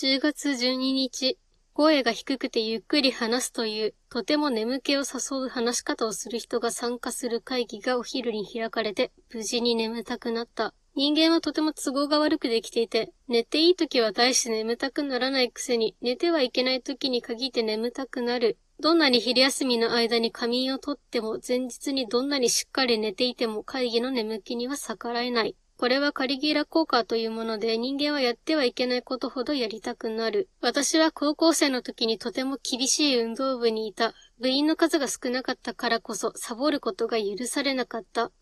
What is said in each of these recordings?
10月12日、声が低くてゆっくり話すという、とても眠気を誘う話し方をする人が参加する会議がお昼に開かれて、無事に眠たくなった。人間はとても都合が悪くできていて、寝ていい時は大して眠たくならないくせに、寝てはいけない時に限って眠たくなる。どんなに昼休みの間に仮眠をとっても、前日にどんなにしっかり寝ていても会議の眠気には逆らえない。これはカリギラ効果というもので人間はやってはいけないことほどやりたくなる。私は高校生の時にとても厳しい運動部にいた。部員の数が少なかったからこそサボることが許されなかった。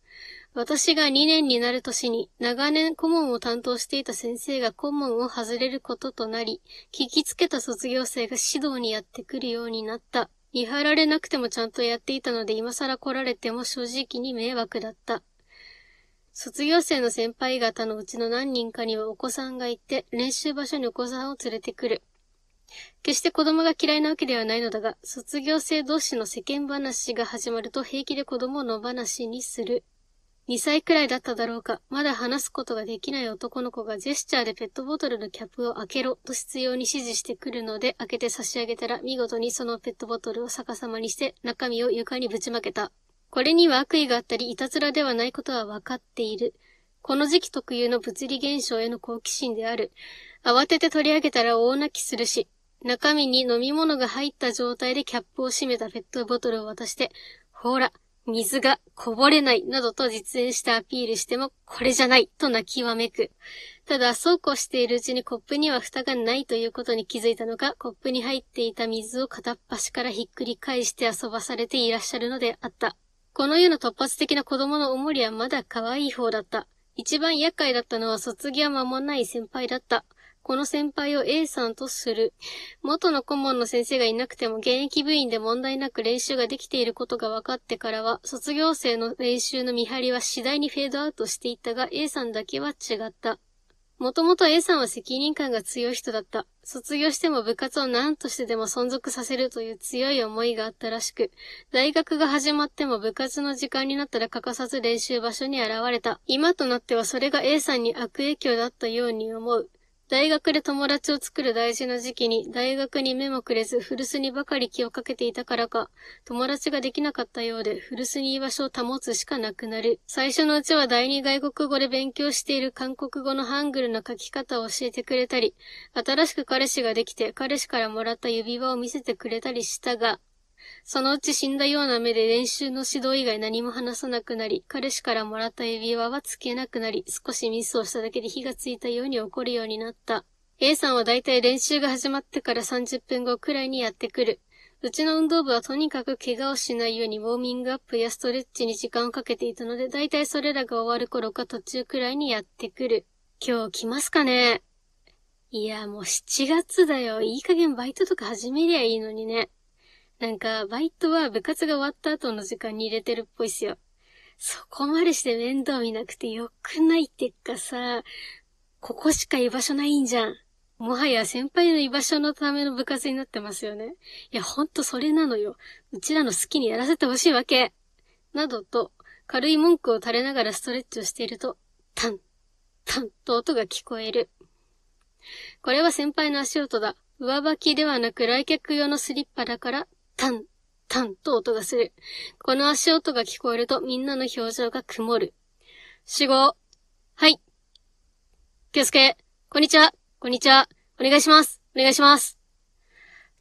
私が2年になる年に長年顧問を担当していた先生が顧問を外れることとなり、聞きつけた卒業生が指導にやってくるようになった。見張られなくてもちゃんとやっていたので今更来られても正直に迷惑だった。卒業生の先輩方のうちの何人かにはお子さんがいて、練習場所にお子さんを連れてくる。決して子供が嫌いなわけではないのだが、卒業生同士の世間話が始まると平気で子供を野放しにする。2歳くらいだっただろうか、まだ話すことができない男の子がジェスチャーでペットボトルのキャップを開けろと必要に指示してくるので、開けて差し上げたら見事にそのペットボトルを逆さまにして中身を床にぶちまけた。これには悪意があったり、いたずらではないことは分かっている。この時期特有の物理現象への好奇心である。慌てて取り上げたら大泣きするし、中身に飲み物が入った状態でキャップを閉めたペットボトルを渡して、ほら、水がこぼれない、などと実演してアピールしても、これじゃない、と泣きわめく。ただ、そうこうしているうちにコップには蓋がないということに気づいたのか、コップに入っていた水を片っ端からひっくり返して遊ばされていらっしゃるのであった。この世の突発的な子供のおもりはまだ可愛い方だった。一番厄介だったのは卒業間もない先輩だった。この先輩を A さんとする。元の顧問の先生がいなくても現役部員で問題なく練習ができていることが分かってからは、卒業生の練習の見張りは次第にフェードアウトしていったが、A さんだけは違った。もともと A さんは責任感が強い人だった。卒業しても部活を何としてでも存続させるという強い思いがあったらしく、大学が始まっても部活の時間になったら欠かさず練習場所に現れた。今となってはそれが A さんに悪影響だったように思う。大学で友達を作る大事な時期に大学に目もくれず古巣にばかり気をかけていたからか、友達ができなかったようで古巣に居場所を保つしかなくなる。最初のうちは第二外国語で勉強している韓国語のハングルの書き方を教えてくれたり、新しく彼氏ができて彼氏からもらった指輪を見せてくれたりしたが、そのうち死んだような目で練習の指導以外何も話さなくなり、彼氏からもらった指輪はつけなくなり、少しミスをしただけで火がついたように怒るようになった。A さんはだいたい練習が始まってから30分後くらいにやってくる。うちの運動部はとにかく怪我をしないようにウォーミングアップやストレッチに時間をかけていたので、だいたいそれらが終わる頃か途中くらいにやってくる。今日来ますかね？いや、もう7月だよ。いい加減バイトとか始めりゃいいのにね。なんか、バイトは部活が終わった後の時間に入れてるっぽいっすよ。そこまでして面倒見なくてよくないってかさ、ここしか居場所ないんじゃん。もはや先輩の居場所のための部活になってますよね。いや、ほんとそれなのよ。うちらの好きにやらせてほしいわけ。などと、軽い文句を垂れながらストレッチをしていると、タン、タンと音が聞こえる。これは先輩の足音だ。上履きではなく来客用のスリッパだからタン、タンと音がする。この足音が聞こえるとみんなの表情が曇る。死後。はい。気をつけ。こんにちは。こんにちは。お願いします。お願いします。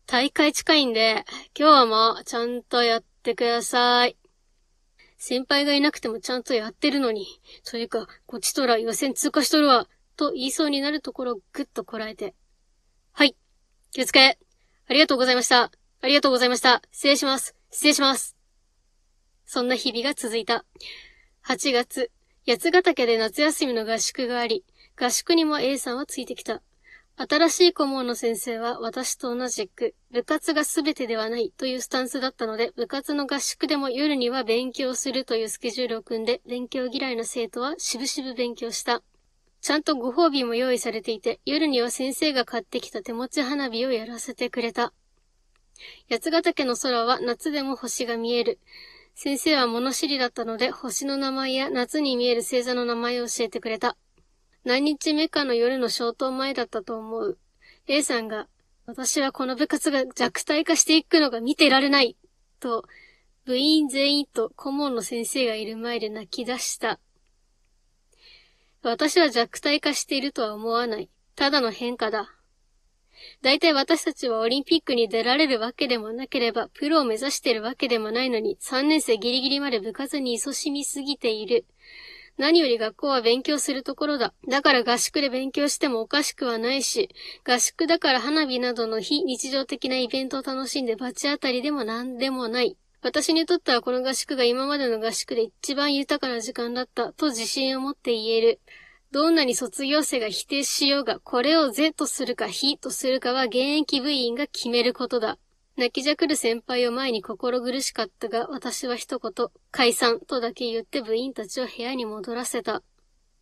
大会近いんで、今日はもうちゃんとやってください。先輩がいなくてもちゃんとやってるのに。というか、こっちとら予選通過しとるわ。と言いそうになるところをぐっとこらえて。はい。気をつけ。ありがとうございました。ありがとうございました。失礼します。失礼します。そんな日々が続いた。8月、八ヶ岳で夏休みの合宿があり、合宿にも A さんはついてきた。新しい顧問の先生は私と同じく、部活が全てではないというスタンスだったので、部活の合宿でも夜には勉強するというスケジュールを組んで、勉強嫌いな生徒はしぶしぶ勉強した。ちゃんとご褒美も用意されていて、夜には先生が買ってきた手持ち花火をやらせてくれた。八ヶ岳の空は夏でも星が見える。先生は物知りだったので、星の名前や夏に見える星座の名前を教えてくれた。何日目かの夜の消灯前だったと思う。A さんが、私はこの部活が弱体化していくのが見てられないと、部員全員と顧問の先生がいる前で泣き出した。私は弱体化しているとは思わない。ただの変化だ。大体私たちはオリンピックに出られるわけでもなければ、プロを目指しているわけでもないのに、3年生ギリギリまで部活に勤しみすぎている。何より学校は勉強するところだ。だから合宿で勉強してもおかしくはないし、合宿だから花火などの非日常的なイベントを楽しんで罰当たりでも何でもない。私にとってはこの合宿が今までの合宿で一番豊かな時間だったと自信を持って言える。どんなに卒業生が否定しようが、これを是とするか非とするかは現役部員が決めることだ。泣きじゃくる先輩を前に心苦しかったが、私は一言、解散とだけ言って部員たちを部屋に戻らせた。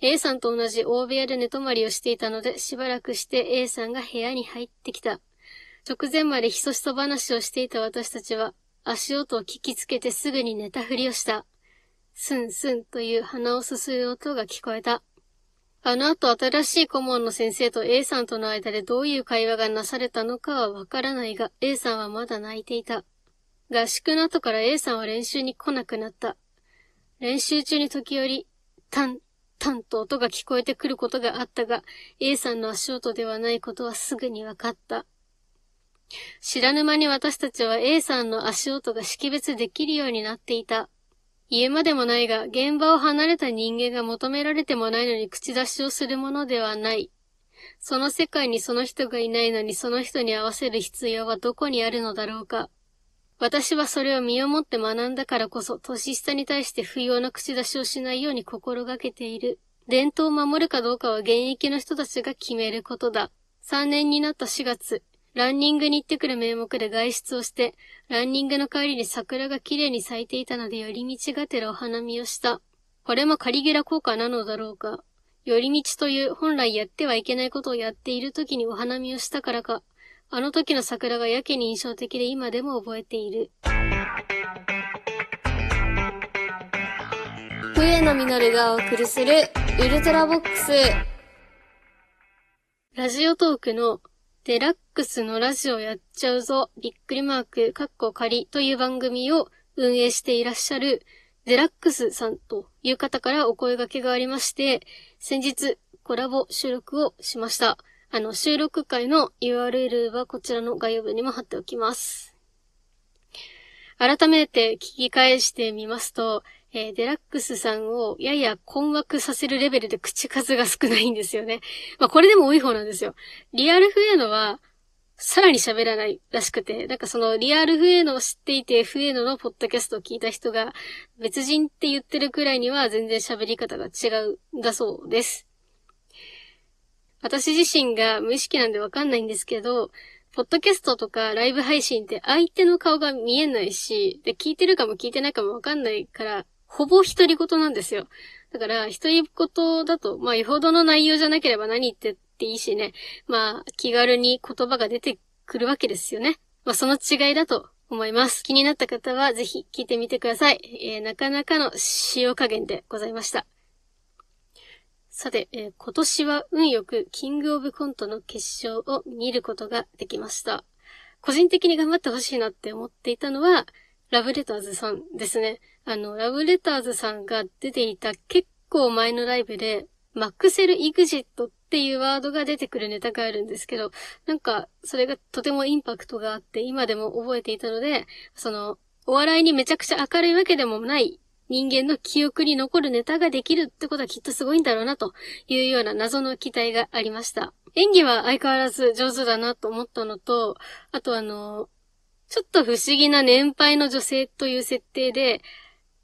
A さんと同じ大部屋で寝泊まりをしていたので、しばらくして A さんが部屋に入ってきた。直前までひそひそ話をしていた私たちは、足音を聞きつけてすぐに寝たふりをした。スンスンという鼻をすする音が聞こえた。あの後新しい顧問の先生と A さんとの間でどういう会話がなされたのかはわからないが、A さんはまだ泣いていた。合宿の後から A さんは練習に来なくなった。練習中に時折、タン、タンと音が聞こえてくることがあったが、A さんの足音ではないことはすぐにわかった。知らぬ間に私たちは A さんの足音が識別できるようになっていた。言うまでもないが、現場を離れた人間が求められてもないのに口出しをするものではない。その世界にその人がいないのにその人に合わせる必要はどこにあるのだろうか。私はそれを身をもって学んだからこそ、年下に対して不要な口出しをしないように心がけている。伝統を守るかどうかは現役の人たちが決めることだ。3年になった4月、ランニングに行ってくる名目で外出をして、ランニングの帰りに桜が綺麗に咲いていたので寄り道がてらお花見をした。これもカリギュラ効果なのだろうか。寄り道という本来やってはいけないことをやっている時にお花見をしたからか、あの時の桜がやけに印象的で今でも覚えている。笛野実がお送りするウルトラボックス。ラジオトークのデラックスのラジオやっちゃうぞ、びっくりマーク、カッコ仮という番組を運営していらっしゃるデラックスさんという方からお声掛けがありまして、先日コラボ収録をしました。あの、収録会の URL はこちらの概要文にも貼っておきます。改めて聞き返してみますと、えー、デラックスさんをやや困惑させるレベルで口数が少ないんですよね。まあこれでも多い方なんですよ。リアルフエノは、さらに喋らないらしくて、なんかそのリアルフエノを知っていて、フエノのポッドキャストを聞いた人が別人って言ってるくらいには全然喋り方が違うんだそうです。私自身が無意識なんでわかんないんですけど、ポッドキャストとかライブ配信って相手の顔が見えないし、で、聞いてるかも聞いてないかもわかんないから、ほぼ独り言なんですよ。だから、独り言だと、まあ、よほどの内容じゃなければ何言ってっていいしね。まあ、気軽に言葉が出てくるわけですよね。まあ、その違いだと思います。気になった方はぜひ聞いてみてください。えー、なかなかの塩加減でございました。さて、えー、今年は運よくキングオブコントの決勝を見ることができました。個人的に頑張ってほしいなって思っていたのは、ラブレターズさんですね。あの、ラブレターズさんが出ていた結構前のライブで、マクセル・イグジットっていうワードが出てくるネタがあるんですけど、なんか、それがとてもインパクトがあって、今でも覚えていたので、その、お笑いにめちゃくちゃ明るいわけでもない人間の記憶に残るネタができるってことはきっとすごいんだろうなというような謎の期待がありました。演技は相変わらず上手だなと思ったのと、あとあの、ちょっと不思議な年配の女性という設定で、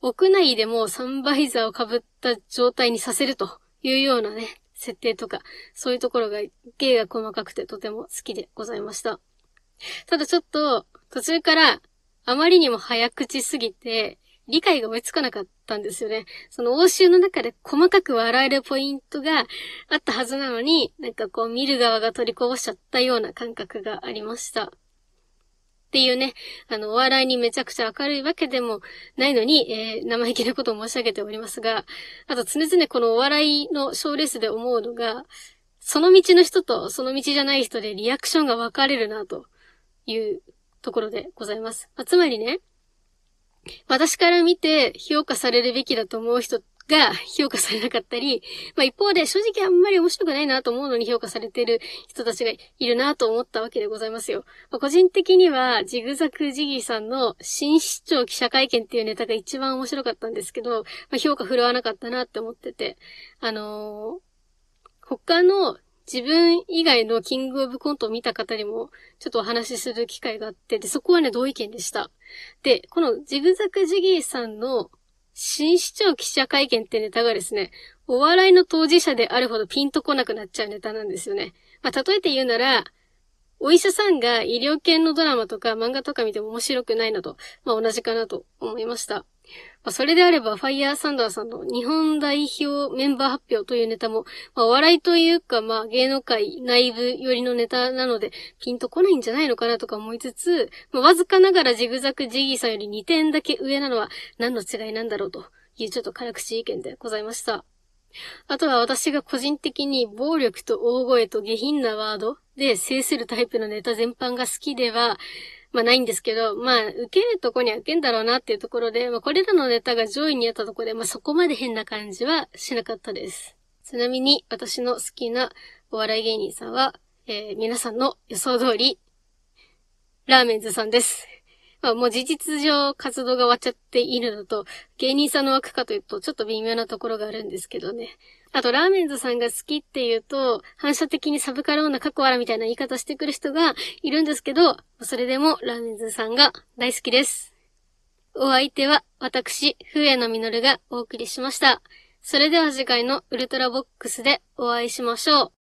屋内でもサンバイザーを被った状態にさせるというようなね、設定とか、そういうところが芸が細かくてとても好きでございました。ただちょっと途中からあまりにも早口すぎて理解が追いつかなかったんですよね。その応酬の中で細かく笑えるポイントがあったはずなのに、なんかこう見る側が取りこぼしちゃったような感覚がありました。っていうね、あの、お笑いにめちゃくちゃ明るいわけでもないのに、えー、生意気なことを申し上げておりますが、あと常々このお笑いの賞レースで思うのが、その道の人とその道じゃない人でリアクションが分かれるな、というところでございます。まあ、つまりね、私から見て評価されるべきだと思う人が評価されなかったり、まあ一方で正直あんまり面白くないなと思うのに評価されてる人たちがいるなと思ったわけでございますよ。まあ、個人的にはジグザクジギーさんの新市長記者会見っていうネタが一番面白かったんですけど、まあ、評価振るわなかったなって思ってて、あのー、他の自分以外のキングオブコントを見た方にも、ちょっとお話しする機会があって、で、そこはね、同意見でした。で、このジグザクジギーさんの新市長記者会見ってネタがですね、お笑いの当事者であるほどピンとこなくなっちゃうネタなんですよね。まあ、例えて言うなら、お医者さんが医療系のドラマとか漫画とか見ても面白くないのと、まあ、同じかなと思いました。まあ、それであれば、ファイヤーサンダーさんの日本代表メンバー発表というネタも、まあ、お笑いというか、まあ、芸能界内部寄りのネタなので、ピンとこないんじゃないのかなとか思いつつ、まあ、わずかながらジグザクジギーさんより2点だけ上なのは何の違いなんだろうというちょっと辛口意見でございました。あとは私が個人的に暴力と大声と下品なワードで制するタイプのネタ全般が好きでは、まあないんですけど、まあ受けるとこには受けんだろうなっていうところで、まあこれらのネタが上位にあったところで、まあそこまで変な感じはしなかったです。ちなみに私の好きなお笑い芸人さんは、えー、皆さんの予想通り、ラーメンズさんです。まあもう事実上活動が終わっちゃっているのと、芸人さんの枠かというとちょっと微妙なところがあるんですけどね。あと、ラーメンズさんが好きっていうと、反射的にサブカル女過去あらみたいな言い方してくる人がいるんですけど、それでもラーメンズさんが大好きです。お相手は、私、笛野実がお送りしました。それでは次回のウルトラボックスでお会いしましょう。